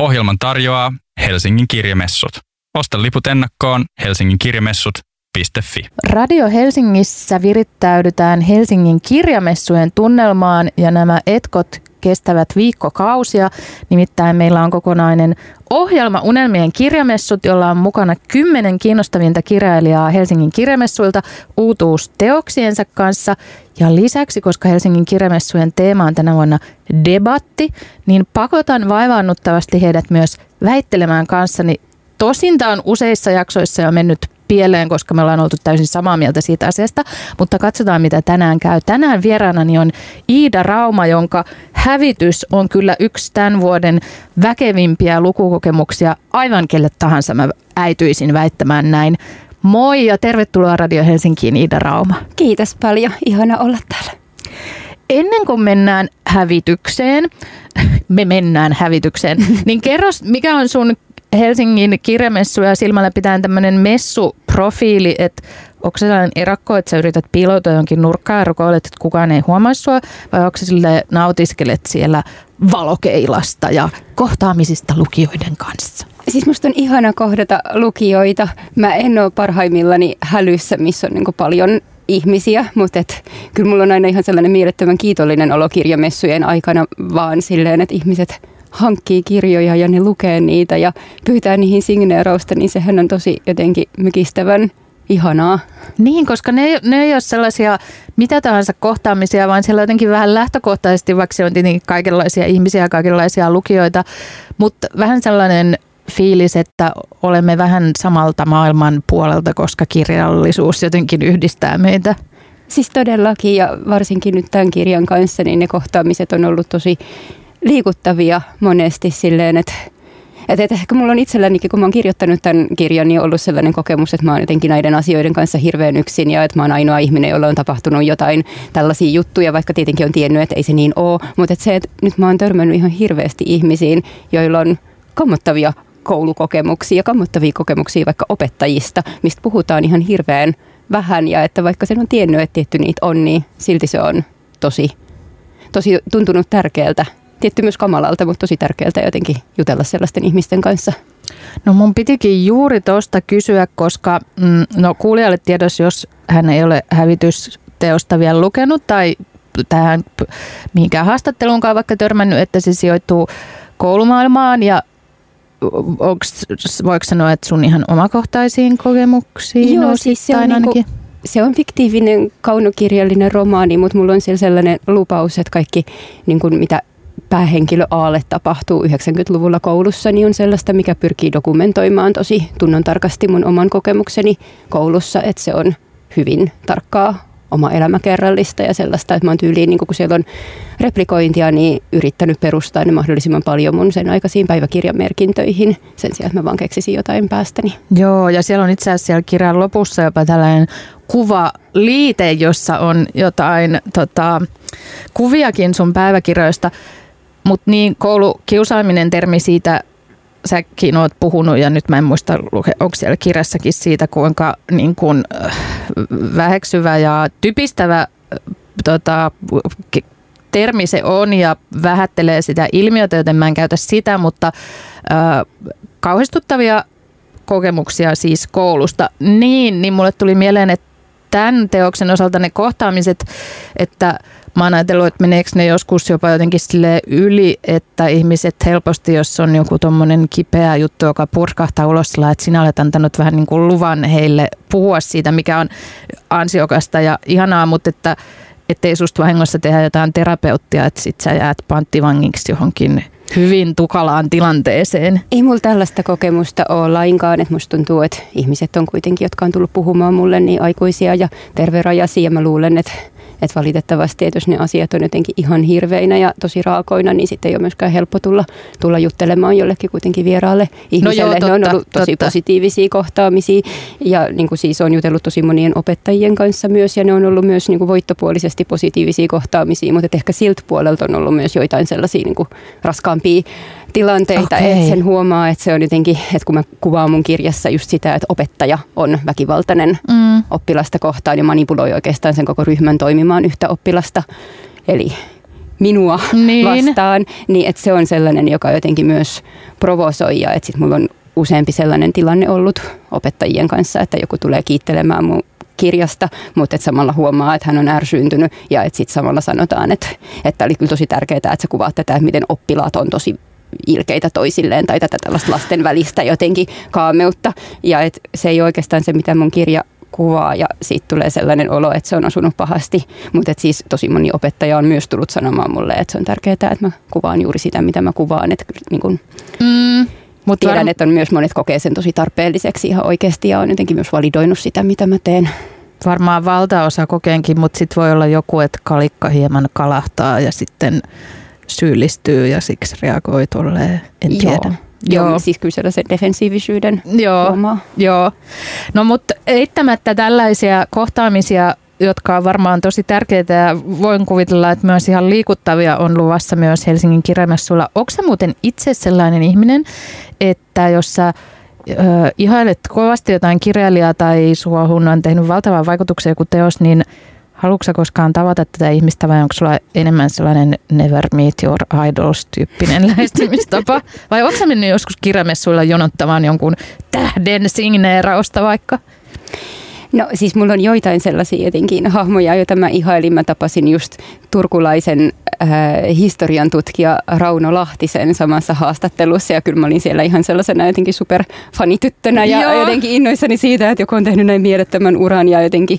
Ohjelman tarjoaa Helsingin kirjamessut. Osta liput ennakkoon Helsingin kirjamessut.fi. Radio Helsingissä virittäydytään Helsingin kirjamessujen tunnelmaan ja nämä etkot kestävät viikkokausia. Nimittäin meillä on kokonainen ohjelma Unelmien kirjamessut, jolla on mukana kymmenen kiinnostavinta kirjailijaa Helsingin kirjamessuilta uutuusteoksiensa kanssa. Ja lisäksi, koska Helsingin kirjamessujen teema on tänä vuonna debatti, niin pakotan vaivaannuttavasti heidät myös väittelemään kanssani. Tosin tämä on useissa jaksoissa jo mennyt pieleen, koska me ollaan oltu täysin samaa mieltä siitä asiasta. Mutta katsotaan, mitä tänään käy. Tänään vieraanani on Iida Rauma, jonka hävitys on kyllä yksi tämän vuoden väkevimpiä lukukokemuksia. Aivan kelle tahansa mä äityisin väittämään näin. Moi ja tervetuloa Radio Helsinkiin Iida Rauma. Kiitos paljon, ihana olla täällä. Ennen kuin mennään hävitykseen, me mennään hävitykseen, niin kerro, mikä on sun Helsingin kirjamessuja silmällä pitäen tämmöinen messuprofiili, että onko se sellainen erakko, että sä yrität piiloutua jonkin nurkkaan ja rukoilet, että kukaan ei huomaa sua, vai onko se sille nautiskelet siellä valokeilasta ja kohtaamisista lukijoiden kanssa? Siis musta on ihana kohdata lukijoita. Mä en ole parhaimmillani hälyssä, missä on niin paljon ihmisiä, mutta et, kyllä mulla on aina ihan sellainen mielettömän kiitollinen olo kirjamessujen aikana, vaan silleen, että ihmiset hankkii kirjoja ja ne lukee niitä ja pyytää niihin signeerausta, niin sehän on tosi jotenkin mykistävän ihanaa. Niin, koska ne, ne ei ole sellaisia mitä tahansa kohtaamisia, vaan siellä jotenkin vähän lähtökohtaisesti, vaikka se on tietenkin kaikenlaisia ihmisiä, kaikenlaisia lukijoita, mutta vähän sellainen fiilis, että olemme vähän samalta maailman puolelta, koska kirjallisuus jotenkin yhdistää meitä. Siis todellakin ja varsinkin nyt tämän kirjan kanssa, niin ne kohtaamiset on ollut tosi liikuttavia monesti silleen, että et, et ehkä mulla on itsellänikin, kun mä oon kirjoittanut tämän kirjan, niin ollut sellainen kokemus, että mä oon jotenkin näiden asioiden kanssa hirveän yksin ja että mä oon ainoa ihminen, jolla on tapahtunut jotain tällaisia juttuja, vaikka tietenkin on tiennyt, että ei se niin ole. Mutta et se, että nyt mä oon törmännyt ihan hirveästi ihmisiin, joilla on kammottavia koulukokemuksia, kammottavia kokemuksia vaikka opettajista, mistä puhutaan ihan hirveän vähän ja että vaikka sen on tiennyt, että tietty niitä on, niin silti se on tosi, tosi tuntunut tärkeältä tietty myös kamalalta, mutta tosi tärkeältä jotenkin jutella sellaisten ihmisten kanssa. No mun pitikin juuri tuosta kysyä, koska mm, no kuulijalle tiedos, jos hän ei ole hävitysteosta vielä lukenut tai tähän mihinkään haastatteluunkaan vaikka törmännyt, että se sijoittuu koulumaailmaan ja onks, voiko sanoa, että sun ihan omakohtaisiin kokemuksiin? Joo, siis se on, niinku, se on fiktiivinen kaunokirjallinen romaani, mutta mulla on siellä sellainen lupaus, että kaikki niin kuin mitä päähenkilö Aalle tapahtuu 90-luvulla koulussa, niin on sellaista, mikä pyrkii dokumentoimaan tosi tunnon tarkasti mun oman kokemukseni koulussa, että se on hyvin tarkkaa oma elämäkerrallista ja sellaista, että mä oon tyyliin, niin kun siellä on replikointia, niin yrittänyt perustaa ne mahdollisimman paljon mun sen aikaisiin päiväkirjamerkintöihin sen sijaan, että mä vaan keksisin jotain päästäni. Joo, ja siellä on itse asiassa siellä kirjan lopussa jopa tällainen kuvaliite, jossa on jotain tota, kuviakin sun päiväkirjoista. Mutta niin koulukiusaaminen termi siitä säkin oot puhunut ja nyt mä en muista, onko siellä kirjassakin siitä, kuinka niin kuin, äh, väheksyvä ja typistävä äh, tota, termi se on ja vähättelee sitä ilmiötä, joten mä en käytä sitä, mutta äh, kauhistuttavia kokemuksia siis koulusta. Niin, niin mulle tuli mieleen, että tämän teoksen osalta ne kohtaamiset, että mä oon ajatellut, että meneekö ne joskus jopa jotenkin sille yli, että ihmiset helposti, jos on joku tommonen kipeä juttu, joka purkahtaa ulos sillä, että sinä olet antanut vähän niin kuin luvan heille puhua siitä, mikä on ansiokasta ja ihanaa, mutta että ettei susta vahingossa tehdä jotain terapeuttia, että sit sä jäät panttivangiksi johonkin hyvin tukalaan tilanteeseen. Ei mulla tällaista kokemusta ole lainkaan, että musta tuntuu, että ihmiset on kuitenkin, jotka on tullut puhumaan mulle niin aikuisia ja terverajaisia ja mä luulen, että että valitettavasti, että jos ne asiat on jotenkin ihan hirveinä ja tosi raakoina, niin sitten ei ole myöskään helppo tulla, tulla juttelemaan jollekin kuitenkin vieraalle ihmiselle. No joo, totta, ne on ollut tosi totta. positiivisia kohtaamisia ja niin kuin siis on jutellut tosi monien opettajien kanssa myös ja ne on ollut myös niin kuin voittopuolisesti positiivisia kohtaamisia, mutta ehkä siltä puolelta on ollut myös joitain sellaisia niin kuin raskaampia tilanteita, okay. että sen huomaa, että se on jotenkin, että kun mä kuvaan mun kirjassa just sitä, että opettaja on väkivaltainen mm. oppilasta kohtaan ja manipuloi oikeastaan sen koko ryhmän toimimaan yhtä oppilasta. Eli minua niin. vastaan, niin että se on sellainen, joka jotenkin myös provosoi ja että sitten mulla on useampi sellainen tilanne ollut opettajien kanssa, että joku tulee kiittelemään mun kirjasta, mutta et samalla huomaa, että hän on ärsyyntynyt ja että sitten samalla sanotaan, että, että oli kyllä tosi tärkeää, että sä kuvaat tätä, että miten oppilaat on tosi ilkeitä toisilleen tai tätä tällaista lasten välistä jotenkin kaameutta. Ja et se ei oikeastaan se, mitä mun kirja kuvaa ja siitä tulee sellainen olo, että se on osunut pahasti. Mutta siis tosi moni opettaja on myös tullut sanomaan mulle, että se on tärkeää, että mä kuvaan juuri sitä, mitä mä kuvaan. Että niin kun mm, mutta tiedän, että on myös monet kokee sen tosi tarpeelliseksi ihan oikeasti ja on jotenkin myös validoinut sitä, mitä mä teen. Varmaan valtaosa kokeenkin, mutta sitten voi olla joku, että kalikka hieman kalahtaa ja sitten syyllistyy ja siksi reagoi tolleen, en Joo. tiedä. Joo. Joo, siis kyllä sellaisen defensiivisyyden Joo, huomaa. Joo. No mutta eittämättä tällaisia kohtaamisia, jotka on varmaan tosi tärkeitä ja voin kuvitella, että myös ihan liikuttavia on luvassa myös Helsingin kirjamessuilla. Onko sä muuten itse sellainen ihminen, että jos sä ö, ihailet kovasti jotain kirjailijaa tai sua on tehnyt valtavan vaikutuksen joku teos, niin – Haluatko koskaan tavata tätä ihmistä vai onko sulla enemmän sellainen never meet your idols-tyyppinen lähestymistapa? Vai onko sä mennyt joskus kirjamessuilla jonottamaan jonkun tähden signeerausta vaikka? No siis mulla on joitain sellaisia jotenkin hahmoja, joita mä ihailin. Mä tapasin just turkulaisen äh, historian tutkija Rauno Lahtisen samassa haastattelussa ja kyllä mä olin siellä ihan sellaisena jotenkin superfanityttönä ja Joo. jotenkin innoissani siitä, että joku on tehnyt näin mielettömän uran ja jotenkin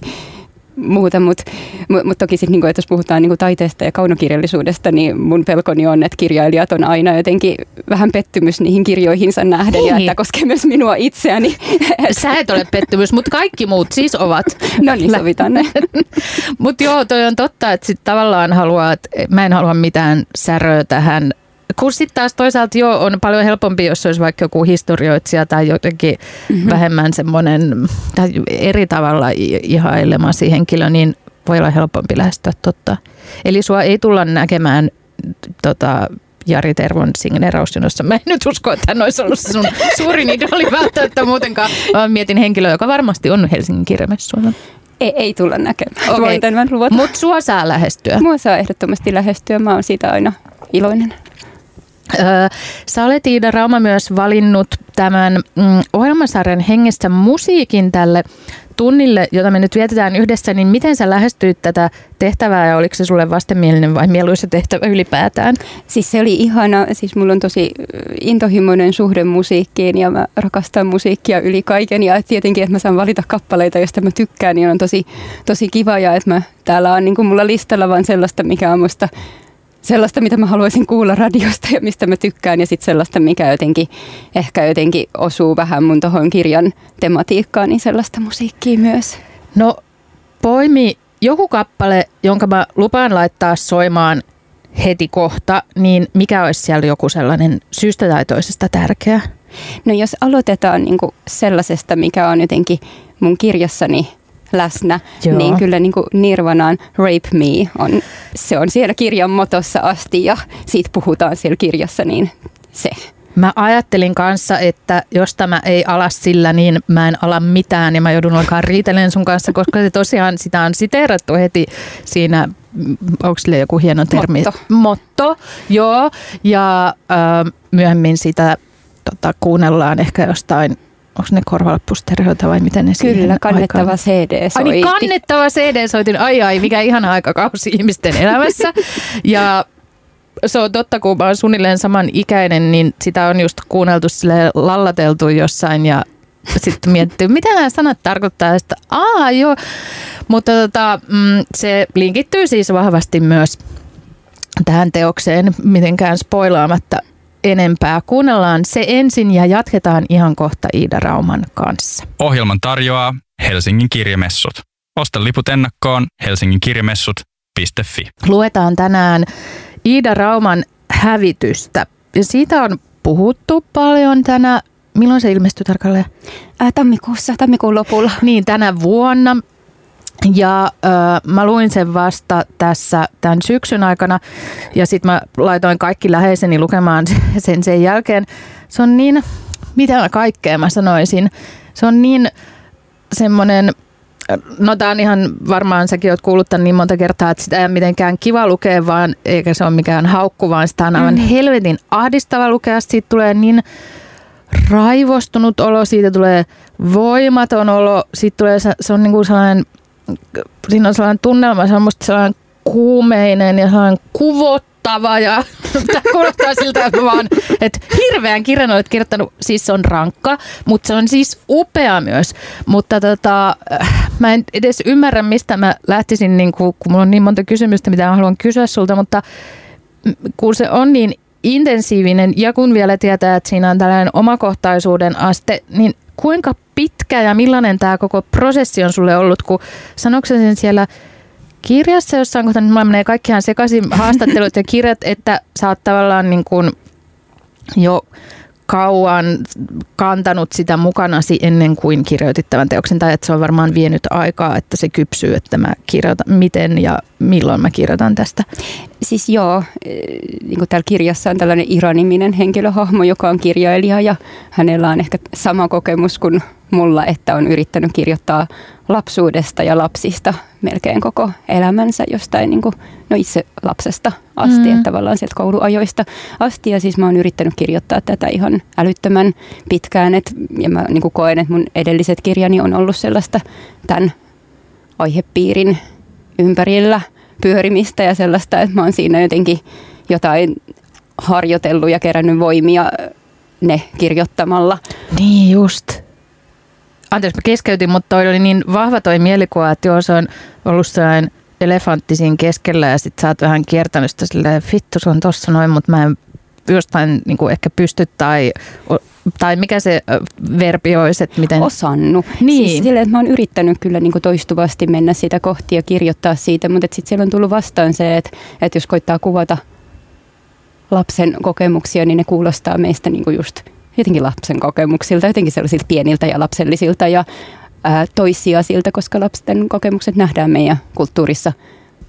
muuta, mutta mut, mut toki sitten, niinku, että jos puhutaan niinku taiteesta ja kaunokirjallisuudesta, niin mun pelkoni on, että kirjailijat on aina jotenkin vähän pettymys niihin kirjoihinsa nähden niin. ja että koskee myös minua itseäni. Sä et ole pettymys, mutta kaikki muut siis ovat. No niin, sovitaan ne. mutta joo, toi on totta, että sit tavallaan haluaa, että mä en halua mitään säröä tähän kun sitten taas toisaalta joo, on paljon helpompi, jos olisi vaikka joku historioitsija tai jotenkin mm-hmm. vähemmän semmoinen tai eri tavalla ihailemasi henkilö, niin voi olla helpompi lähestyä totta. Eli sua ei tulla näkemään tota, Jari Tervon signeerausjonossa. Mä en nyt usko, että hän olisi ollut sun suurin idoli välttämättä muutenkaan, vaan mietin henkilöä, joka varmasti on Helsingin kirjamessuilla. Ei, ei tulla näkemään. Okay. Voin tämän Mutta sua saa lähestyä. Mua saa ehdottomasti lähestyä. Mä oon siitä aina iloinen. Sä olet Iida Rauma myös valinnut tämän mm, ohjelmasarjan hengestä musiikin tälle tunnille, jota me nyt vietetään yhdessä, niin miten sä lähestyit tätä tehtävää ja oliko se sulle vastenmielinen vai mieluisa tehtävä ylipäätään? Siis se oli ihana, siis mulla on tosi intohimoinen suhde musiikkiin ja mä rakastan musiikkia yli kaiken. Ja tietenkin, että mä saan valita kappaleita, joista mä tykkään, niin on tosi, tosi kiva. Ja että mä täällä on niin mulla listalla vaan sellaista, mikä on musta sellaista, mitä mä haluaisin kuulla radiosta ja mistä mä tykkään ja sitten sellaista, mikä jotenkin ehkä jotenkin osuu vähän mun tuohon kirjan tematiikkaan, niin sellaista musiikkia myös. No poimi joku kappale, jonka mä lupaan laittaa soimaan heti kohta, niin mikä olisi siellä joku sellainen syystä tai toisesta tärkeä? No jos aloitetaan niin sellaisesta, mikä on jotenkin mun kirjassani läsnä, Joo. niin kyllä niin kuin Nirvanaan Rape Me on, se on siellä kirjan motossa asti ja siitä puhutaan siellä kirjassa, niin se. Mä ajattelin kanssa, että jos tämä ei ala sillä, niin mä en ala mitään ja mä joudun alkaa riitellen sun kanssa, koska se tosiaan sitä on siteerattu heti siinä, onko sille joku hieno termi? Motto. Motto, joo. Ja äh, myöhemmin sitä tota, kuunnellaan ehkä jostain onko ne korvalappustereoita vai miten ne Kyllä, kannettava aikaan? CD soitti. Ai niin, kannettava CD soitin, ai ai, mikä ihana aikakausi ihmisten elämässä. Ja se on totta, kun mä oon suunnilleen saman ikäinen, niin sitä on just kuunneltu sille lallateltu jossain ja sitten miettii, mitä nämä sanat tarkoittaa. Ja sitten, aa joo, mutta tota, mm, se linkittyy siis vahvasti myös tähän teokseen mitenkään spoilaamatta enempää. Kuunnellaan se ensin ja jatketaan ihan kohta Iida Rauman kanssa. Ohjelman tarjoaa Helsingin kirjamessut. Osta liput ennakkoon helsinginkirjamessut.fi. Luetaan tänään Iida Rauman hävitystä. Ja siitä on puhuttu paljon tänä Milloin se ilmestyi tarkalleen? Ää, tammikuussa, tammikuun lopulla. Niin, tänä vuonna. Ja äh, mä luin sen vasta tässä tämän syksyn aikana ja sitten mä laitoin kaikki läheiseni lukemaan sen sen jälkeen. Se on niin, mitä kaikkea mä sanoisin, se on niin semmoinen No tämä on ihan varmaan, säkin oot kuullut tämän niin monta kertaa, että sitä ei ole mitenkään kiva lukea, vaan eikä se ole mikään haukku, vaan sitä on aivan mm. helvetin ahdistava lukea. Siitä tulee niin raivostunut olo, siitä tulee voimaton olo, siitä tulee, se on niin kuin sellainen, siinä on sellainen tunnelma, se on musta sellainen kuumeinen ja sellainen kuvottava ja tämä kuulostaa siltä, että vaan, että hirveän kirjan olet kirjoittanut, siis se on rankka, mutta se on siis upea myös, mutta tota, mä en edes ymmärrä, mistä mä lähtisin, niin kuin, kun mulla on niin monta kysymystä, mitä mä haluan kysyä sulta, mutta kun se on niin intensiivinen ja kun vielä tietää, että siinä on tällainen omakohtaisuuden aste, niin kuinka pitkä ja millainen tämä koko prosessi on sulle ollut, kun sanoiko sen siellä kirjassa jossain kohtaa, nyt menee kaikkihan sekaisin haastattelut ja kirjat, että sä oot tavallaan niin kuin jo kauan kantanut sitä mukanasi ennen kuin kirjoitit tämän teoksen, tai että se on varmaan vienyt aikaa, että se kypsyy, että mä kirjoitan, miten ja milloin mä kirjoitan tästä? Siis joo, eh, niin kuin täällä kirjassa on tällainen ironiminen henkilöhahmo, joka on kirjailija ja hänellä on ehkä sama kokemus kuin mulla, että on yrittänyt kirjoittaa lapsuudesta ja lapsista melkein koko elämänsä jostain niin kuin, no itse lapsesta asti, mm. että tavallaan sieltä kouluajoista asti. Ja siis mä oon yrittänyt kirjoittaa tätä ihan älyttömän pitkään, et, ja mä niin kuin koen, että mun edelliset kirjani on ollut sellaista tämän aihepiirin ympärillä pyörimistä ja sellaista, että mä oon siinä jotenkin jotain harjoitellut ja kerännyt voimia ne kirjoittamalla. Niin just anteeksi mä keskeytin, mutta toi oli niin vahva toi mielikuva, että joo se on ollut sellainen elefantti siinä keskellä ja sit sä oot vähän kiertänyt sitä silleen, vittu se on tossa noin, mutta mä en jostain niin ehkä pysty tai, tai mikä se verbi olisi, että miten... Osannut. Niin. Siis silleen, että mä oon yrittänyt kyllä niin toistuvasti mennä sitä kohti ja kirjoittaa siitä, mutta sitten siellä on tullut vastaan se, että, että jos koittaa kuvata lapsen kokemuksia, niin ne kuulostaa meistä niin just jotenkin lapsen kokemuksilta, jotenkin sellaisilta pieniltä ja lapsellisilta ja ää, toissijaisilta, koska lapsen kokemukset nähdään meidän kulttuurissa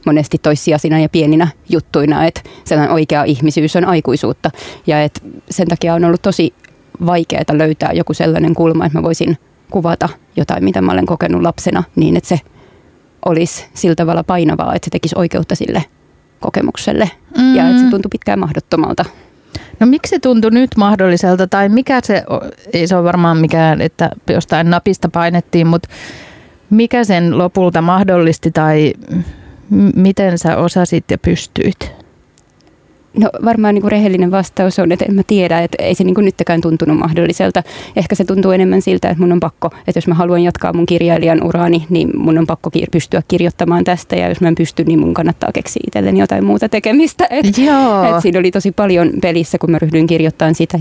monesti toissijaisina ja pieninä juttuina, että sellainen oikea ihmisyys on aikuisuutta. Ja että sen takia on ollut tosi vaikeaa löytää joku sellainen kulma, että mä voisin kuvata jotain, mitä mä olen kokenut lapsena, niin että se olisi sillä tavalla painavaa, että se tekisi oikeutta sille kokemukselle. Mm. Ja että se tuntui pitkään mahdottomalta. No miksi se tuntui nyt mahdolliselta tai mikä se, ei se ole varmaan mikään, että jostain napista painettiin, mutta mikä sen lopulta mahdollisti tai miten sä osasit ja pystyit? No varmaan niin kuin rehellinen vastaus on, että en mä tiedä, että ei se niin kuin nytkään tuntunut mahdolliselta. Ehkä se tuntuu enemmän siltä, että mun on pakko, että jos mä haluan jatkaa mun kirjailijan uraani, niin mun on pakko kir- pystyä kirjoittamaan tästä ja jos mä en pysty, niin mun kannattaa keksiä itselleni jotain muuta tekemistä. Et, Joo. Et siinä oli tosi paljon pelissä, kun mä ryhdyin kirjoittamaan sitä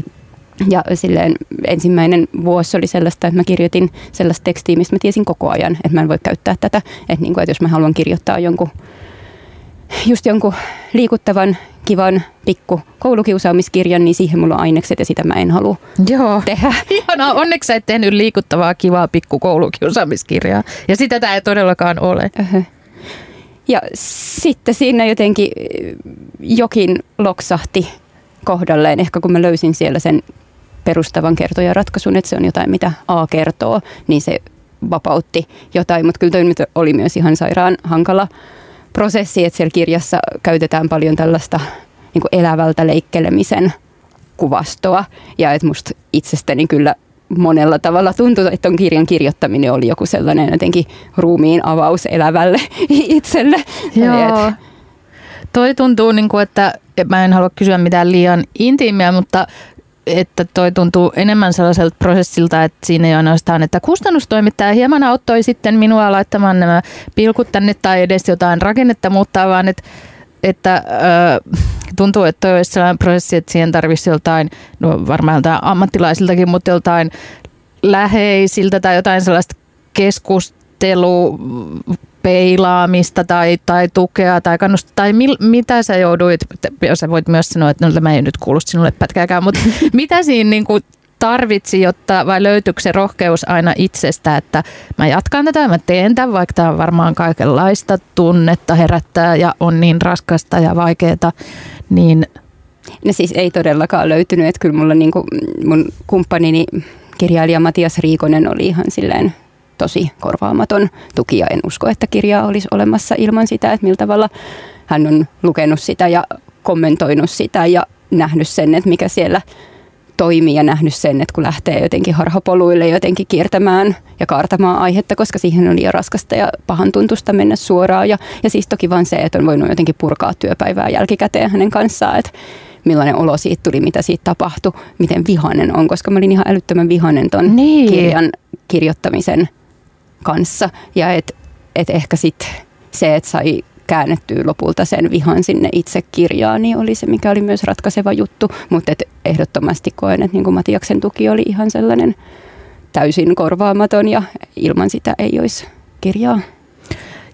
ja silleen ensimmäinen vuosi oli sellaista, että mä kirjoitin sellaista tekstiä, mistä mä tiesin koko ajan, että mä en voi käyttää tätä. Että, niin kuin, että jos mä haluan kirjoittaa jonkun just jonkun liikuttavan, kivan, pikku koulukiusaamiskirjan, niin siihen mulla on ainekset ja sitä mä en halua Joo. tehdä. Ihanaa, onneksi sä et tehnyt liikuttavaa, kivaa, pikku koulukiusaamiskirjaa. Ja sitä tämä ei todellakaan ole. Uh-huh. Ja sitten siinä jotenkin jokin loksahti kohdalleen, ehkä kun mä löysin siellä sen perustavan kertojan ratkaisun, että se on jotain, mitä A kertoo, niin se vapautti jotain, mutta kyllä toi oli myös ihan sairaan hankala prosessi, että siellä kirjassa käytetään paljon tällaista niin kuin elävältä leikkelemisen kuvastoa. Ja että musta itsestäni kyllä monella tavalla tuntuu, että ton kirjan kirjoittaminen oli joku sellainen jotenkin ruumiin avaus elävälle itselle. Joo. Toi tuntuu, niin kuin, että mä en halua kysyä mitään liian intiimiä, mutta että toi tuntuu enemmän sellaiselta prosessilta, että siinä ei ainoastaan, että kustannustoimittaja hieman auttoi sitten minua laittamaan nämä pilkut tänne tai edes jotain rakennetta muuttaa, vaan että että äh, tuntuu, että toi olisi sellainen prosessi, että siihen tarvitsisi joltain, no varmaan jotain ammattilaisiltakin, mutta joltain läheisiltä tai jotain sellaista keskustelu peilaamista tai, tai tukea tai kannusta, tai mil, mitä sä jouduit, jos sä voit myös sanoa, että no mä ei nyt kuulu sinulle pätkääkään, mutta mitä siinä niin kuin tarvitsi, jotta, vai löytyykö se rohkeus aina itsestä, että mä jatkan tätä, mä teen tämän, vaikka tämä on varmaan kaikenlaista tunnetta herättää ja on niin raskasta ja vaikeaa, niin... No siis ei todellakaan löytynyt, että kyllä mulla niin kuin mun kumppanini kirjailija Matias Riikonen oli ihan silleen tosi korvaamaton tuki ja en usko, että kirjaa olisi olemassa ilman sitä, että millä tavalla hän on lukenut sitä ja kommentoinut sitä ja nähnyt sen, että mikä siellä toimii ja nähnyt sen, että kun lähtee jotenkin harhapoluille jotenkin kiertämään ja kaartamaan aihetta, koska siihen on liian raskasta ja pahan tuntusta mennä suoraan. Ja, ja siis toki vaan se, että on voinut jotenkin purkaa työpäivää jälkikäteen hänen kanssaan, että millainen olo siitä tuli, mitä siitä tapahtui, miten vihanen on, koska mä olin ihan älyttömän vihanen ton niin. kirjan kirjoittamisen kanssa. Ja että et ehkä sitten se, että sai käännettyä lopulta sen vihan sinne itse kirjaan, niin oli se, mikä oli myös ratkaiseva juttu. Mutta ehdottomasti koen, että niin Matiaksen tuki oli ihan sellainen täysin korvaamaton ja ilman sitä ei olisi kirjaa.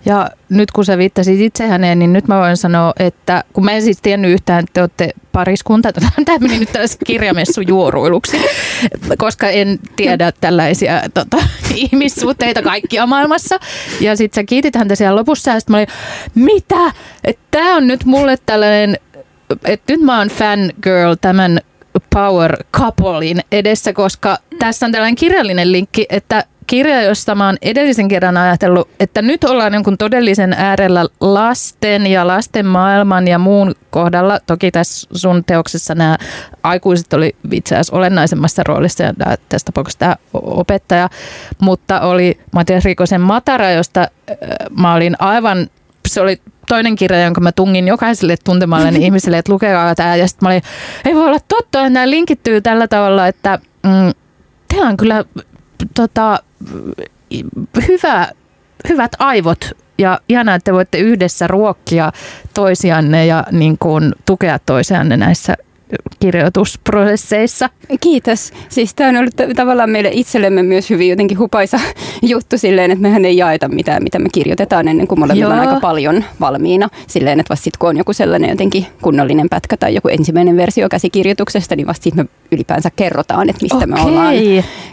Ja nyt kun sä viittasit itse häneen, niin nyt mä voin sanoa, että kun mä en siis tiennyt yhtään, että te olette pariskunta, tämä meni nyt tällaisen kirjamessujuoruiluksi, koska en tiedä tällaisia tota, ihmissuhteita kaikkia maailmassa. Ja sit sä kiitit häntä siellä lopussa ja sitten mä olin, mitä? Tämä on nyt mulle tällainen, että nyt mä oon fangirl tämän power couplein edessä, koska tässä on tällainen kirjallinen linkki, että kirja, josta mä oon edellisen kerran ajatellut, että nyt ollaan jonkun todellisen äärellä lasten ja lasten maailman ja muun kohdalla. Toki tässä sun teoksessa nämä aikuiset oli itse asiassa olennaisemmassa roolissa ja tästä tapauksessa tämä opettaja, mutta oli Matias Rikosen Matara, josta mä olin aivan, se oli toinen kirja, jonka mä tungin jokaiselle tuntemalle ihmiselle, että lukekaa tämä. Ja sitten mä olin, ei voi olla totta, että nämä linkittyy tällä tavalla, että mm, teillä on kyllä tota, hyvä, hyvät aivot. Ja ihanaa, että voitte yhdessä ruokkia toisianne ja niin kuin, tukea toisianne näissä kirjoitusprosesseissa. Kiitos. Siis tämä on ollut tavallaan meille itsellemme myös hyvin jotenkin hupaisa juttu silleen, että mehän ei jaeta mitään, mitä me kirjoitetaan ennen kuin molemmilla on aika paljon valmiina. Silleen, että vasta sitten kun on joku sellainen jotenkin kunnollinen pätkä tai joku ensimmäinen versio käsikirjoituksesta, niin vasta sitten me ylipäänsä kerrotaan, että mistä okay. me ollaan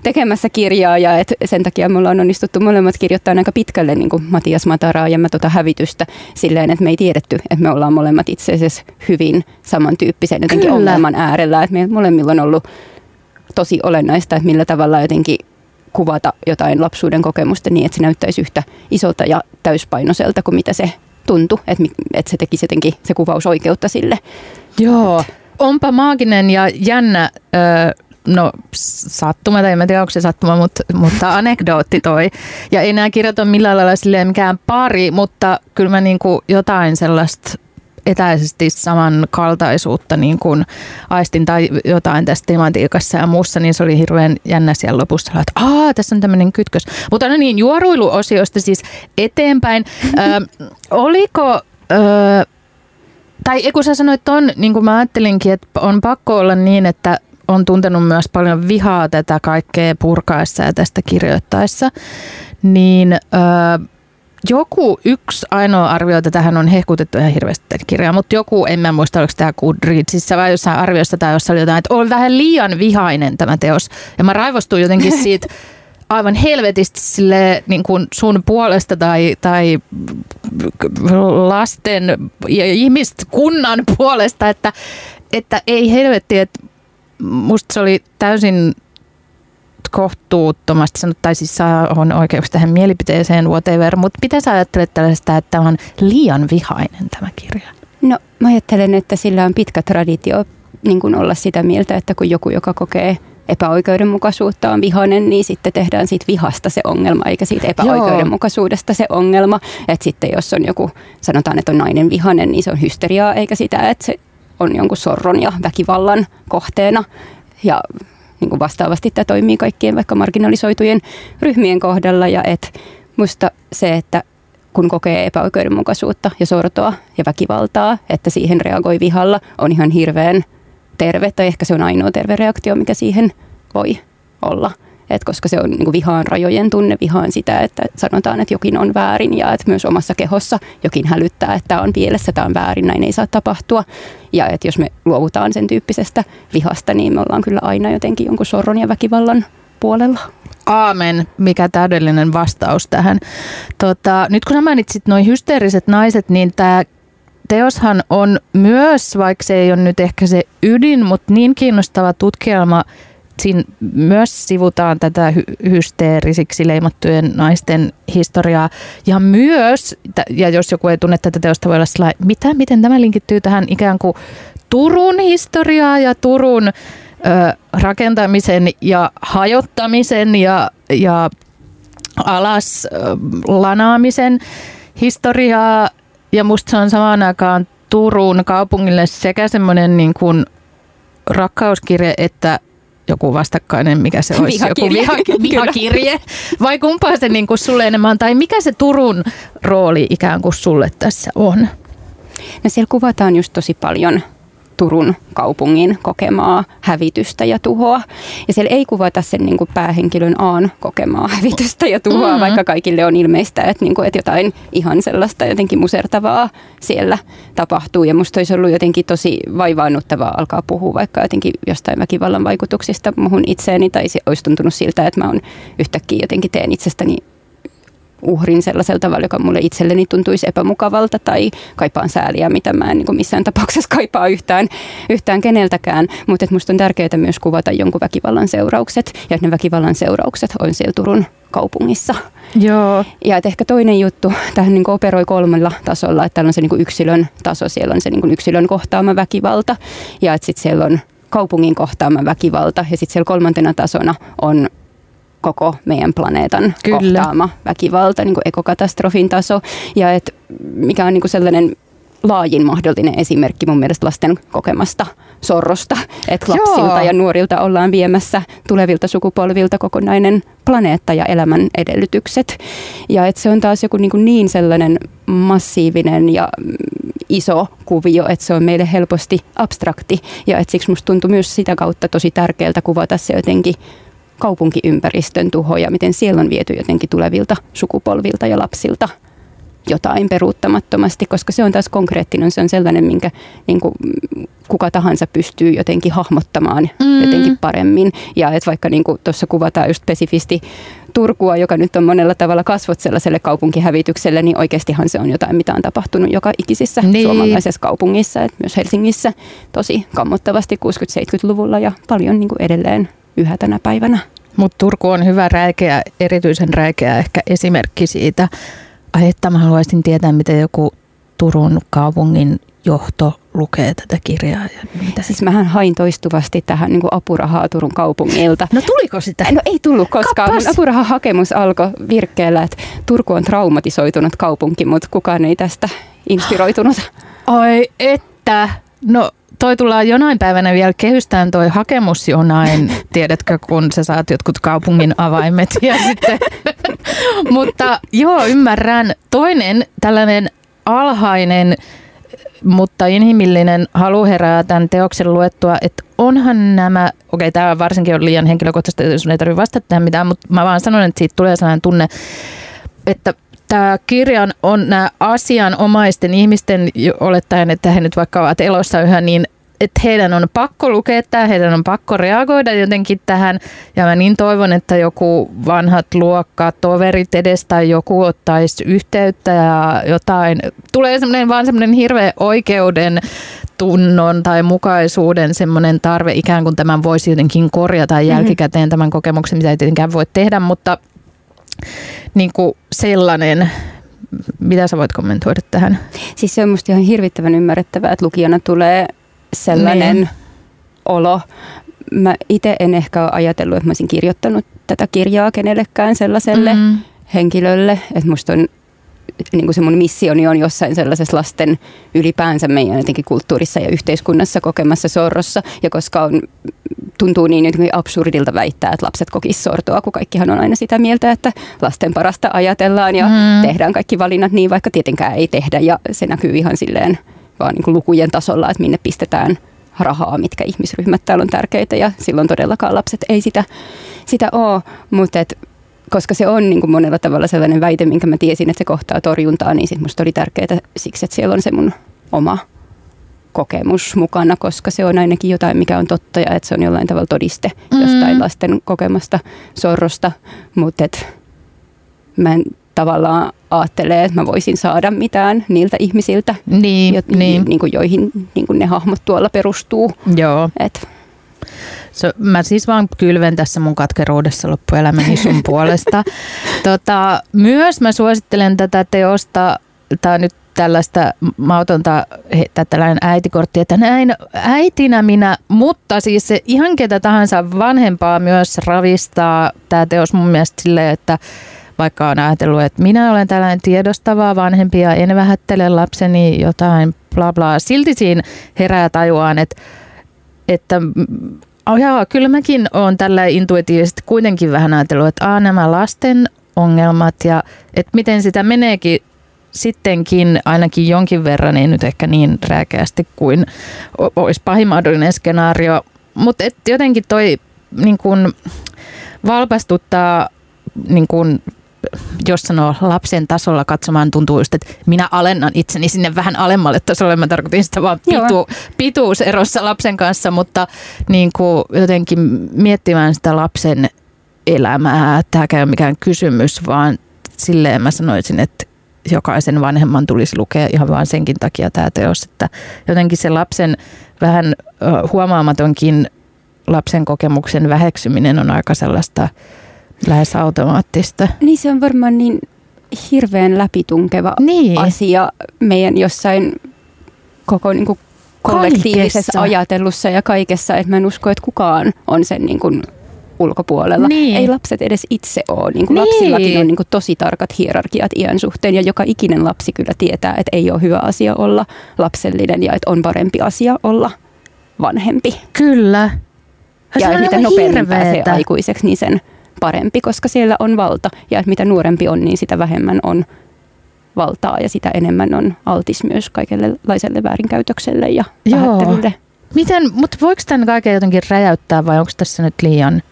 tekemässä kirjaa. Ja et sen takia me ollaan onnistuttu molemmat kirjoittaa aika pitkälle niin kuin Matias Mataraa ja mä tota hävitystä silleen, että me ei tiedetty, että me ollaan molemmat itse asiassa hyvin samantyyppisen jotenkin Kyllä ongelman äärellä. Että meillä molemmilla on ollut tosi olennaista, että millä tavalla jotenkin kuvata jotain lapsuuden kokemusta niin, että se näyttäisi yhtä isolta ja täyspainoiselta kuin mitä se tuntui, että, että se tekisi jotenkin se kuvaus oikeutta sille. Joo, onpa maaginen ja jännä, no sattuma, tai en tiedä onko se sattuma, mutta, mutta anekdootti toi. Ja ei nämä kirjat ole millään lailla silleen mikään pari, mutta kyllä mä niinku jotain sellaista etäisesti samankaltaisuutta niin kuin aistin tai jotain tässä tematiikassa ja muussa, niin se oli hirveän jännä siellä lopussa, että Aa, tässä on tämmöinen kytkös. Mutta no niin, juoruiluosiosta siis eteenpäin. Ö, oliko... Ö, tai kun sä sanoit ton, niin kuin mä ajattelinkin, että on pakko olla niin, että on tuntenut myös paljon vihaa tätä kaikkea purkaessa ja tästä kirjoittaessa, niin... Ö, joku yksi ainoa arvio, että tähän on hehkutettu ihan hirveästi kirjaa, mutta joku, en mä muista, oliko tämä Goodreadsissa vai jossain arviossa tai jossa oli jotain, että on vähän liian vihainen tämä teos. Ja mä raivostuin jotenkin siitä aivan helvetisti sille niin kuin sun puolesta tai, tai lasten ja ihmiskunnan puolesta, että, että ei helvetti, että musta se oli täysin kohtuuttomasti sanottu, tai siis on oikeus tähän mielipiteeseen, whatever, mutta mitä sä ajattelet tällaista, että on liian vihainen tämä kirja? No mä ajattelen, että sillä on pitkä traditio niin kuin olla sitä mieltä, että kun joku, joka kokee epäoikeudenmukaisuutta on vihainen, niin sitten tehdään siitä vihasta se ongelma, eikä siitä epäoikeudenmukaisuudesta se ongelma. Että sitten jos on joku, sanotaan, että on nainen vihainen, niin se on hysteriaa, eikä sitä, että se on jonkun sorron ja väkivallan kohteena. Ja niin kuin vastaavasti tämä toimii kaikkien vaikka marginalisoitujen ryhmien kohdalla ja että musta se, että kun kokee epäoikeudenmukaisuutta ja sortoa ja väkivaltaa, että siihen reagoi vihalla, on ihan hirveän terve tai ehkä se on ainoa terve reaktio, mikä siihen voi olla. Et koska se on niin vihaan rajojen tunne, vihaan sitä, että sanotaan, että jokin on väärin ja että myös omassa kehossa jokin hälyttää, että tämä on pielessä, tämä on väärin, näin ei saa tapahtua. Ja että jos me luovutaan sen tyyppisestä vihasta, niin me ollaan kyllä aina jotenkin jonkun sorron ja väkivallan puolella. Aamen, mikä täydellinen vastaus tähän. Tota, nyt kun sä mainitsit noin hysteeriset naiset, niin tämä teoshan on myös, vaikka se ei ole nyt ehkä se ydin, mutta niin kiinnostava tutkielma siinä myös sivutaan tätä hy- hysteerisiksi leimattujen naisten historiaa. Ja myös, ja jos joku ei tunne tätä teosta, voi olla sillä, mitä, miten tämä linkittyy tähän ikään kuin Turun historiaa ja Turun ö, rakentamisen ja hajottamisen ja, ja alas ö, lanaamisen historiaa. Ja musta se on samaan aikaan Turun kaupungille sekä semmoinen niin kuin rakkauskirje että joku vastakkainen, mikä se olisi, vihakirje. joku viha, vihakirje, vai kumpaa se niin kuin sulle enemmän, tai mikä se Turun rooli ikään kuin sulle tässä on? No siellä kuvataan just tosi paljon Turun kaupungin kokemaa hävitystä ja tuhoa. Ja siellä ei kuvata sen niin kuin päähenkilön Aan kokemaa hävitystä ja tuhoa, mm-hmm. vaikka kaikille on ilmeistä, että, niin kuin, että jotain ihan sellaista jotenkin musertavaa siellä tapahtuu. Ja musta olisi ollut jotenkin tosi vaivaannuttavaa alkaa puhua vaikka jotenkin jostain väkivallan vaikutuksista muhun itseeni, tai se olisi tuntunut siltä, että mä oon yhtäkkiä jotenkin teen itsestäni uhrin sellaisella tavalla, joka mulle itselleni tuntuisi epämukavalta tai kaipaan sääliä, mitä mä en niin missään tapauksessa kaipaa yhtään, yhtään keneltäkään. Mutta musta on tärkeää myös kuvata jonkun väkivallan seuraukset ja että ne väkivallan seuraukset on siellä Turun kaupungissa. Joo. Ja että ehkä toinen juttu, tähän niin operoi kolmella tasolla, että täällä on se niin yksilön taso, siellä on se niin yksilön kohtaama väkivalta ja että sitten siellä on kaupungin kohtaama väkivalta ja sitten siellä kolmantena tasona on koko meidän planeetan Kyllä. kohtaama väkivalta, niin kuin ekokatastrofin taso. Ja et mikä on niin kuin sellainen laajin mahdollinen esimerkki mun mielestä lasten kokemasta sorrosta, että lapsilta Joo. ja nuorilta ollaan viemässä tulevilta sukupolvilta kokonainen planeetta ja elämän edellytykset. Ja että se on taas joku niin, kuin niin sellainen massiivinen ja iso kuvio, että se on meille helposti abstrakti. Ja että siksi musta tuntuu myös sitä kautta tosi tärkeältä kuvata se jotenkin kaupunkiympäristön tuhoja, miten siellä on viety jotenkin tulevilta sukupolvilta ja lapsilta jotain peruuttamattomasti, koska se on taas konkreettinen, se on sellainen, minkä niin kuin, kuka tahansa pystyy jotenkin hahmottamaan mm. jotenkin paremmin. Ja että vaikka niin tuossa kuvataan just spesifisti Turkua, joka nyt on monella tavalla kasvot sellaiselle kaupunkihävitykselle, niin oikeastihan se on jotain, mitä on tapahtunut joka ikisessä niin. suomalaisessa kaupungissa, että myös Helsingissä tosi kammottavasti 60-70-luvulla ja paljon niin kuin edelleen yhä tänä päivänä. Mutta Turku on hyvä räikeä, erityisen räikeä ehkä esimerkki siitä. Ai että mä haluaisin tietää, miten joku Turun kaupungin johto lukee tätä kirjaa. Ja mitä siis mähän hain toistuvasti tähän niin kuin apurahaa Turun kaupungilta. No tuliko sitä? No ei tullut koskaan. Mun apurahahakemus alkoi virkkeellä, että Turku on traumatisoitunut kaupunki, mutta kukaan ei tästä inspiroitunut. Ai että, no toi tullaan jonain päivänä vielä kehystään toi hakemus jonain, tiedätkö, kun sä saat jotkut kaupungin avaimet ja sitten. mutta joo, ymmärrän. Toinen tällainen alhainen, mutta inhimillinen halu herää tämän teoksen luettua, että onhan nämä, okei okay, tämä varsinkin on liian henkilökohtaista, sun ei tarvitse vastata mitään, mutta mä vaan sanon, että siitä tulee sellainen tunne, että tämä kirjan on nämä asianomaisten ihmisten, olettaen, että he nyt vaikka ovat elossa yhä, niin että heidän on pakko lukea tämä, heidän on pakko reagoida jotenkin tähän. Ja mä niin toivon, että joku vanhat luokka, toverit edes tai joku ottaisi yhteyttä ja jotain. Tulee semmoinen vaan semmoinen hirveä oikeuden tunnon tai mukaisuuden semmoinen tarve, ikään kuin tämän voisi jotenkin korjata mm-hmm. jälkikäteen tämän kokemuksen, mitä ei tietenkään voi tehdä, mutta niin kuin sellainen, mitä sä voit kommentoida tähän? Siis se on musta ihan hirvittävän ymmärrettävää, että lukijana tulee sellainen niin. olo. Mä itse en ehkä ole ajatellut, että mä olisin kirjoittanut tätä kirjaa kenellekään sellaiselle mm. henkilölle. Että musta on niin kuin se mun missioni on jossain sellaisessa lasten ylipäänsä meidän jotenkin kulttuurissa ja yhteiskunnassa kokemassa sorrossa. Ja koska on, tuntuu niin jotenkin absurdilta väittää, että lapset kokis sortoa, kun kaikkihan on aina sitä mieltä, että lasten parasta ajatellaan ja mm. tehdään kaikki valinnat niin, vaikka tietenkään ei tehdä. Ja se näkyy ihan silleen vaan niin kuin lukujen tasolla, että minne pistetään rahaa, mitkä ihmisryhmät täällä on tärkeitä ja silloin todellakaan lapset ei sitä, sitä ole, mutta koska se on niin kuin monella tavalla sellainen väite, minkä mä tiesin, että se kohtaa torjuntaa, niin sitten musta oli tärkeää siksi, että siellä on se mun oma kokemus mukana, koska se on ainakin jotain, mikä on totta ja että se on jollain tavalla todiste mm. jostain lasten kokemasta sorrosta, mutta mä en tavallaan ajattelee, että mä voisin saada mitään niiltä ihmisiltä, niin, jo, niin. Niin kuin joihin niin kuin ne hahmot tuolla perustuu. Joo. Et. So, mä siis vaan kylven tässä mun katkeruudessa loppuelämäni sun puolesta. Tota, myös mä suosittelen tätä teosta, tämä on nyt tällaista mautonta tällainen äitikortti, että näin äitinä minä, mutta siis se ihan ketä tahansa vanhempaa myös ravistaa tämä teos mun mielestä silleen, että vaikka on ajatellut, että minä olen tällainen tiedostava vanhempi ja en vähättele lapseni jotain bla bla. Silti siinä herää tajuaan, että, että oh jaa, kyllä mäkin olen tällä intuitiivisesti kuitenkin vähän ajatellut, että aa, nämä lasten ongelmat ja että miten sitä meneekin sittenkin ainakin jonkin verran, ei nyt ehkä niin rääkeästi kuin olisi pahin mahdollinen skenaario, mutta jotenkin toi niin kun, valpastuttaa niin kun, jos sanoo lapsen tasolla katsomaan, tuntuu just, että minä alennan itseni sinne vähän alemmalle tasolle. Mä tarkoitin sitä vaan pitu, pituuserossa lapsen kanssa, mutta niin kuin jotenkin miettimään sitä lapsen elämää. Tämä ei ole mikään kysymys, vaan silleen mä sanoisin, että jokaisen vanhemman tulisi lukea ihan vain senkin takia tämä teos, että jotenkin se lapsen vähän huomaamatonkin lapsen kokemuksen väheksyminen on aika sellaista lähes automaattista. Niin se on varmaan niin hirveän läpitunkeva niin. asia meidän jossain koko niin kuin kollektiivisessa kaikessa. ajatellussa ja kaikessa, että mä en usko, että kukaan on sen niin kuin ulkopuolella. Niin. Ei lapset edes itse ole. Niin kuin niin. Lapsillakin on niin kuin tosi tarkat hierarkiat iän suhteen ja joka ikinen lapsi kyllä tietää, että ei ole hyvä asia olla lapsellinen ja että on parempi asia olla vanhempi. Kyllä. Ja, ja mitä nopeammin pääsee aikuiseksi, niin sen parempi, koska siellä on valta. Ja että mitä nuorempi on, niin sitä vähemmän on valtaa ja sitä enemmän on altis myös kaikenlaiselle väärinkäytökselle ja vähättelylle. Miten, mutta voiko tämän kaiken jotenkin räjäyttää vai onko tässä nyt liian,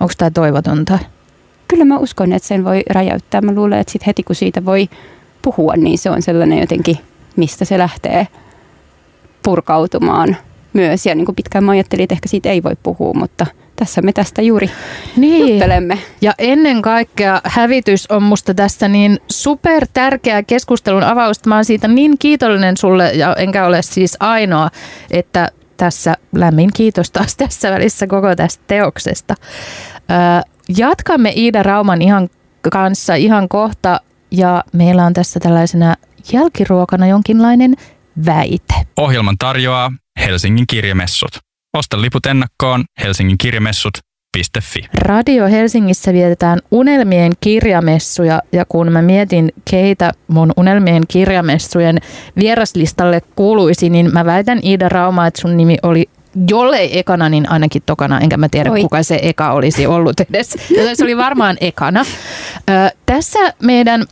onko tämä toivotonta? Kyllä mä uskon, että sen voi räjäyttää. Mä luulen, että sit heti kun siitä voi puhua, niin se on sellainen jotenkin, mistä se lähtee purkautumaan myös. Ja niin kuin pitkään mä ajattelin, että ehkä siitä ei voi puhua, mutta – tässä me tästä juuri niin. juttelemme. Ja ennen kaikkea hävitys on musta tässä niin super tärkeä keskustelun avausta. Mä oon siitä niin kiitollinen sulle, ja enkä ole siis ainoa, että tässä lämmin kiitos taas tässä välissä koko tästä teoksesta. jatkamme Iida Rauman ihan kanssa ihan kohta, ja meillä on tässä tällaisena jälkiruokana jonkinlainen väite. Ohjelman tarjoaa Helsingin kirjamessut. Osta liput ennakkoon Helsingin kirjamessut.fi. Radio Helsingissä vietetään unelmien kirjamessuja ja kun mä mietin, keitä mun unelmien kirjamessujen vieraslistalle kuuluisi, niin mä väitän Iida Rauma, että sun nimi oli jollei ekana, niin ainakin tokana. Enkä mä tiedä, Oi. kuka se eka olisi ollut edes. se oli varmaan ekana. Ö, tässä meidän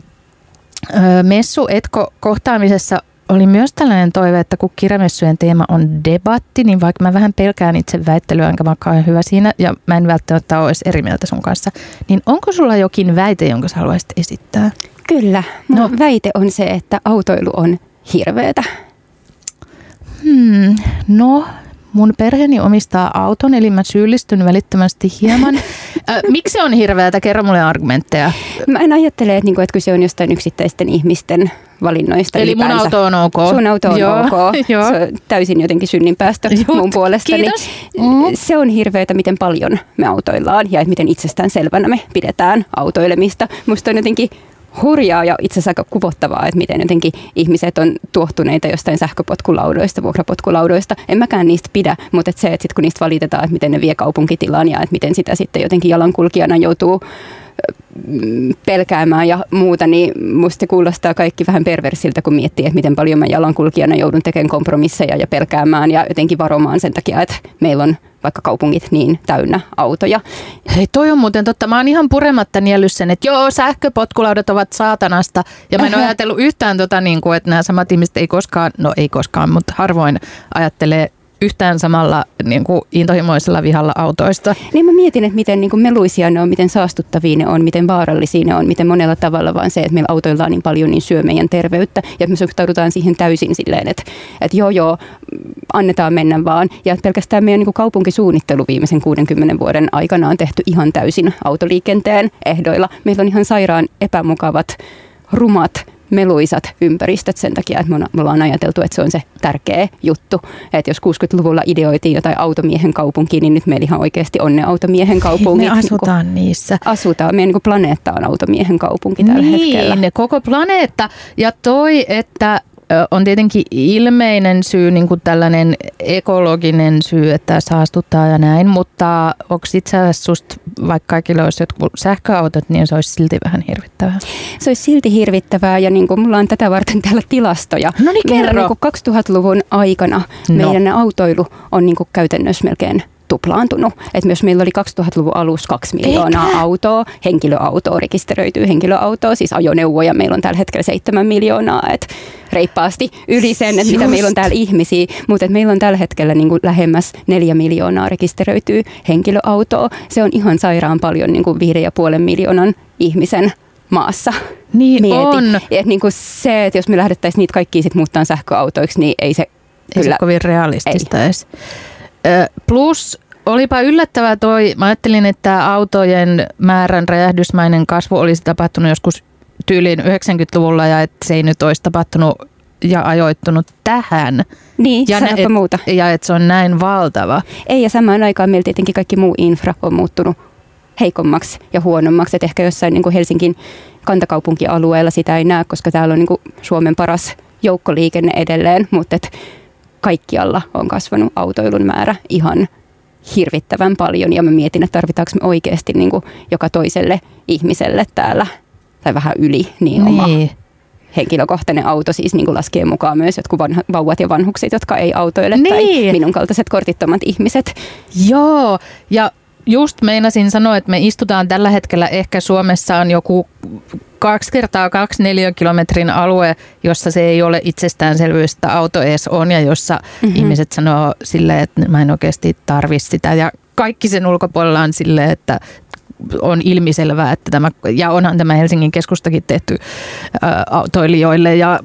messu Etko kohtaamisessa oli myös tällainen toive, että kun kirjamessujen teema on debatti, niin vaikka mä vähän pelkään itse väittelyä, enkä mä ole hyvä siinä, ja mä en välttämättä ole eri mieltä sun kanssa, niin onko sulla jokin väite, jonka sä haluaisit esittää? Kyllä. no. väite on se, että autoilu on hirveetä. Hmm, no, Mun perheeni omistaa auton, eli mä syyllistyn välittömästi hieman. Äh, miksi se on hirveätä? Kerro mulle argumentteja. Mä en ajattele, että, niinku, että kyse on jostain yksittäisten ihmisten valinnoista. Eli ylipäänsä. mun auto on ok. Sun auto on Joo, ok. Joo. Se on täysin jotenkin synninpäästö Jut, mun puolesta. Kiitos. Mm. Se on hirveätä, miten paljon me autoillaan ja miten itsestään selvänä me pidetään autoilemista. Musta on jotenkin hurjaa ja itse asiassa aika kuvottavaa, että miten jotenkin ihmiset on tuohtuneita jostain sähköpotkulaudoista, vuokrapotkulaudoista. En mäkään niistä pidä, mutta että se, että sit kun niistä valitetaan, että miten ne vie kaupunkitilaan ja että miten sitä sitten jotenkin jalankulkijana joutuu mm, pelkäämään ja muuta, niin musta kuulostaa kaikki vähän perversiltä, kun miettii, että miten paljon mä jalankulkijana joudun tekemään kompromisseja ja pelkäämään ja jotenkin varomaan sen takia, että meillä on vaikka kaupungit niin täynnä autoja. Hei, toi on muuten totta. Mä oon ihan purematta niellyt sen, että joo, sähköpotkulaudat ovat saatanasta. Ja mä en ole ajatellut yhtään tota, niin kuin, että nämä samat ihmiset ei koskaan, no ei koskaan, mutta harvoin ajattelee yhtään samalla niin kuin intohimoisella vihalla autoista. Niin mä mietin, että miten niin kuin meluisia ne on, miten saastuttavia ne on, miten vaarallisia ne on, miten monella tavalla vaan se, että meillä autoilla on niin paljon, niin syö meidän terveyttä. Ja me suhtaudutaan siihen täysin silleen, että, että joo joo, annetaan mennä vaan. Ja pelkästään meidän niin kuin kaupunkisuunnittelu viimeisen 60 vuoden aikana on tehty ihan täysin autoliikenteen ehdoilla. Meillä on ihan sairaan epämukavat, rumat meluisat ympäristöt sen takia, että me ollaan ajateltu, että se on se tärkeä juttu. Että jos 60-luvulla ideoitiin jotain automiehen kaupunki, niin nyt meillä ihan oikeasti on ne automiehen kaupungit. Me asutaan niin niissä. Asutaan. Meidän niin planeetta on automiehen kaupunki tällä niin, hetkellä. Niin, koko planeetta. Ja toi, että on tietenkin ilmeinen syy, niin kuin tällainen ekologinen syy, että saastuttaa ja näin, mutta onko itse asiassa susta, vaikka kaikilla olisi jotkut sähköautot, niin se olisi silti vähän hirvittävää? Se olisi silti hirvittävää ja niin kuin mulla on tätä varten täällä tilastoja. No niin, Meillä niin kuin 2000-luvun aikana no. meidän autoilu on niin kuin käytännössä melkein tuplaantunut. Et myös meillä oli 2000-luvun alussa kaksi miljoonaa Eikä. autoa, henkilöautoa, rekisteröityy henkilöautoa, siis ajoneuvoja meillä on tällä hetkellä seitsemän miljoonaa, että reippaasti yli sen, että mitä meillä on täällä ihmisiä, mutta meillä on tällä hetkellä niin kuin lähemmäs neljä miljoonaa rekisteröityy henkilöautoa. Se on ihan sairaan paljon niin kuin viiden ja puolen miljoonan ihmisen maassa. Niin Mieti. on. Et niin kuin se, että jos me lähdettäisiin niitä kaikkia sit muuttaa sähköautoiksi, niin ei se ei kyllä, se kovin realistista ei. edes. Plus olipa yllättävää toi, mä ajattelin, että autojen määrän räjähdysmäinen kasvu olisi tapahtunut joskus tyyliin 90-luvulla ja että se ei nyt olisi tapahtunut ja ajoittunut tähän. Niin, ja ne, et, muuta. Ja että se on näin valtava. Ei, ja samaan aikaan meillä tietenkin kaikki muu infra on muuttunut heikommaksi ja huonommaksi. Et ehkä jossain niin kuin Helsingin kantakaupunkialueella sitä ei näe, koska täällä on niin kuin Suomen paras joukkoliikenne edelleen, mutta et kaikkialla on kasvanut autoilun määrä ihan hirvittävän paljon ja mä mietin, että tarvitaanko me oikeasti niin kuin joka toiselle ihmiselle täällä tai vähän yli niin, niin. oma henkilökohtainen auto siis niin kuin laskee mukaan myös jotkut vanha, vauvat ja vanhukset, jotka ei autoile niin. tai minun kaltaiset kortittomat ihmiset. Joo, ja just meinasin sanoa, että me istutaan tällä hetkellä ehkä Suomessa on joku kaksi kertaa kaksi kilometrin alue, jossa se ei ole itsestäänselvyys, että auto edes on ja jossa mm-hmm. ihmiset sanoo silleen, että mä en oikeasti tarvi sitä. Ja kaikki sen ulkopuolella on silleen, että on ilmiselvää, että tämä, ja onhan tämä Helsingin keskustakin tehty ä, autoilijoille ja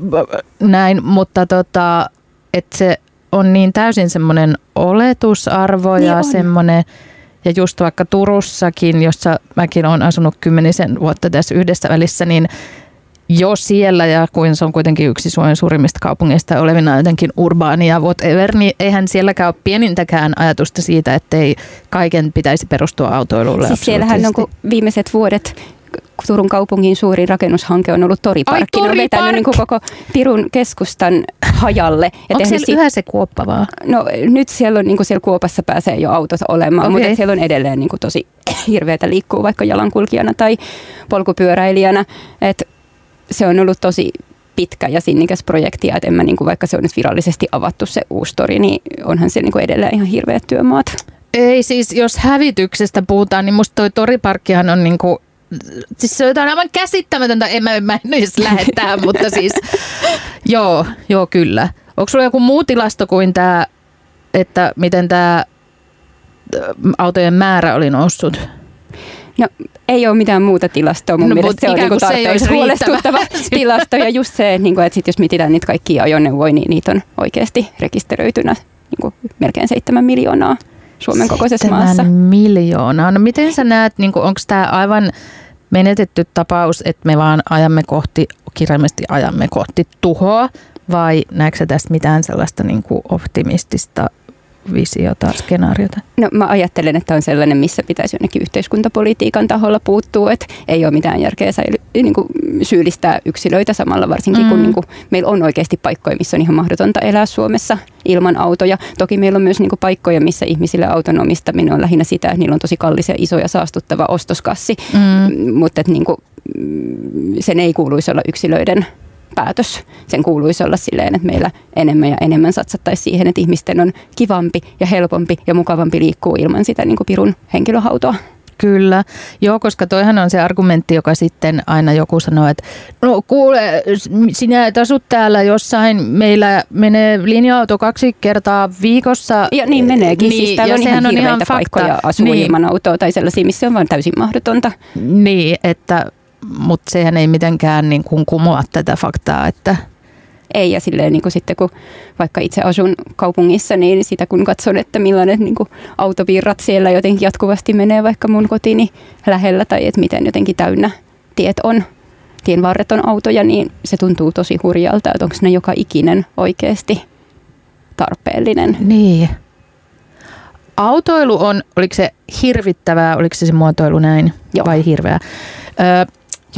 näin, mutta tota, että se on niin täysin semmoinen oletusarvo niin ja semmoinen, ja just vaikka Turussakin, jossa mäkin olen asunut kymmenisen vuotta tässä yhdessä välissä, niin jo siellä, ja kuin se on kuitenkin yksi Suomen suurimmista kaupungeista olevina jotenkin urbaani ja whatever, niin eihän sielläkään ole pienintäkään ajatusta siitä, että ei kaiken pitäisi perustua autoilulle. Siis siellähän on viimeiset vuodet Turun kaupungin suurin rakennushanke on ollut toriparkki. Ai, ne on vetänyt niin kuin koko Pirun keskustan hajalle. Ja Onko siellä si- yhä se kuoppa vaan? No nyt siellä, on, niin kuin siellä kuopassa pääsee jo autot olemaan, okay. mutta siellä on edelleen niin kuin tosi hirveätä liikkuu vaikka jalankulkijana tai polkupyöräilijänä. Et se on ollut tosi pitkä ja sinnikäs projekti, että en mä, niin kuin, vaikka se on nyt virallisesti avattu se uusi tori, niin onhan se niin kuin edelleen ihan hirveät työmaat. Ei siis, jos hävityksestä puhutaan, niin musta toi toriparkkihan on niin kuin siis se on jotain aivan käsittämätöntä, en mä, mä en edes lähettää, mutta siis joo, joo kyllä. Onko sulla joku muu tilasto kuin tämä, että miten tämä autojen määrä oli noussut? No ei ole mitään muuta tilastoa. Mun no, mielestä se on niinku tarpeeksi huolestuttava tilasto. Ja just se, että, niinku, että sit jos mietitään niitä kaikkia ajoneuvoja, niin niitä on oikeasti rekisteröitynä niinku melkein seitsemän miljoonaa Suomen kokoisessa maassa. miljoonaa. No miten sä näet, niin onko tämä aivan menetetty tapaus, että me vaan ajamme kohti, kirjaimesti ajamme kohti tuhoa, vai näetkö tästä mitään sellaista niin kuin optimistista visiota, skenaariota? No mä ajattelen, että on sellainen, missä pitäisi jonnekin yhteiskuntapolitiikan taholla puuttua, että ei ole mitään järkeä säily, niin kuin syyllistää yksilöitä samalla, varsinkin mm. kun niin kuin, meillä on oikeasti paikkoja, missä on ihan mahdotonta elää Suomessa ilman autoja. Toki meillä on myös niin kuin, paikkoja, missä ihmisille auton omistaminen on lähinnä sitä, että niillä on tosi kallis ja iso ja saastuttava ostoskassi, mm. mutta että, niin kuin, sen ei kuuluisi olla yksilöiden päätös. Sen kuuluisi olla silleen, että meillä enemmän ja enemmän satsattaisiin siihen, että ihmisten on kivampi ja helpompi ja mukavampi liikkua ilman sitä niin kuin pirun henkilöhautoa. Kyllä, joo, koska toihan on se argumentti, joka sitten aina joku sanoo, että no kuule, sinä et asu täällä jossain, meillä menee linja-auto kaksi kertaa viikossa. Ja niin meneekin, siis niin, siis täällä on ihan on ihan paikkoja asua niin. ilman autoa tai sellaisia, missä on vain täysin mahdotonta. Niin, että mutta sehän ei mitenkään niin kuin kumoa tätä faktaa, että ei. Ja silleen niin kuin sitten kun vaikka itse asun kaupungissa, niin sitä kun katson, että millainen niin kuin autovirrat siellä jotenkin jatkuvasti menee vaikka mun kotini lähellä tai että miten jotenkin täynnä tiet on tienvarret on autoja, niin se tuntuu tosi hurjalta, että onko ne joka ikinen oikeasti tarpeellinen. Niin. Autoilu on, oliko se hirvittävää, oliko se se muotoilu näin Joo. vai hirveä? Öö,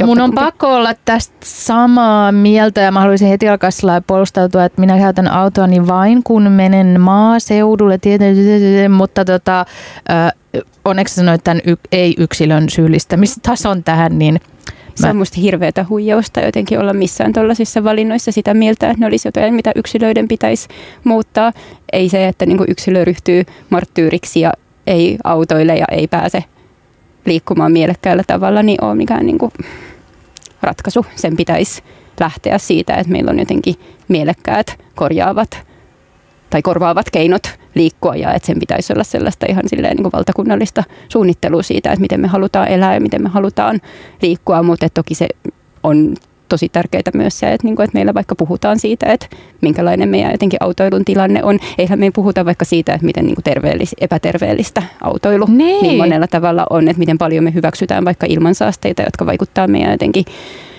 mun on pakko olla tästä samaa mieltä ja mä haluaisin heti alkaa sillä puolustautua, että minä käytän autoani vain kun menen maaseudulle, tietysti, mutta tota, ö, onneksi sanoit tämän y- ei-yksilön syyllistämistason tähän, niin Se Mä- on musta hirveätä huijausta jotenkin olla missään tuollaisissa valinnoissa sitä mieltä, että ne olisi jotain, mitä yksilöiden pitäisi muuttaa. Ei se, että niinku yksilö ryhtyy marttyyriksi ja ei autoille ja ei pääse liikkumaan mielekkäällä tavalla, niin ole mikään niinku ratkaisu. Sen pitäisi lähteä siitä, että meillä on jotenkin mielekkäät, korjaavat tai korvaavat keinot liikkua ja että sen pitäisi olla sellaista ihan silleen niin kuin valtakunnallista suunnittelua siitä, että miten me halutaan elää ja miten me halutaan liikkua, mutta toki se on tosi tärkeää myös se, että, niin kuin, että meillä vaikka puhutaan siitä, että minkälainen meidän jotenkin autoilun tilanne on. Eihän me puhuta vaikka siitä, että miten niin kuin terveellis, epäterveellistä autoilu Niin. niin monella tavalla on, että miten paljon me hyväksytään vaikka ilmansaasteita, jotka vaikuttaa meidän jotenkin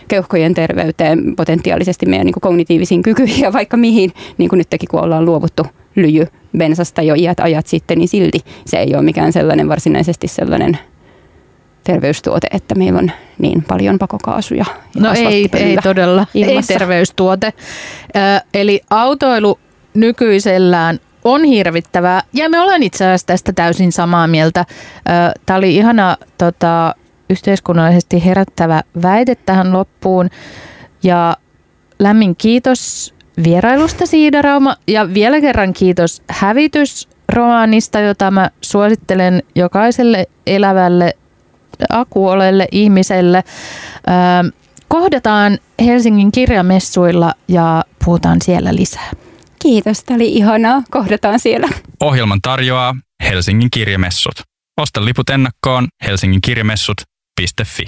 keuhkojen terveyteen, potentiaalisesti meidän niin kuin kognitiivisiin kykyihin ja vaikka mihin, niin kuin nytkin kun ollaan luovuttu lyjy bensasta jo iät ajat sitten, niin silti se ei ole mikään sellainen varsinaisesti sellainen terveystuote, että meillä on niin paljon pakokaasuja. ja No ei, ei todella, ilmassa. ei terveystuote. Ö, eli autoilu nykyisellään on hirvittävää ja me ollaan itse asiassa tästä täysin samaa mieltä. Tämä oli ihana tota, yhteiskunnallisesti herättävä väite tähän loppuun ja lämmin kiitos vierailusta Siidarauma ja vielä kerran kiitos hävitysromaanista, jota mä suosittelen jokaiselle elävälle akuolelle ihmiselle. Ö, kohdataan Helsingin kirjamessuilla ja puhutaan siellä lisää. Kiitos, tämä oli ihanaa. Kohdataan siellä. Ohjelman tarjoaa Helsingin kirjamessut. Osta liput ennakkoon helsinginkirjamessut.fi.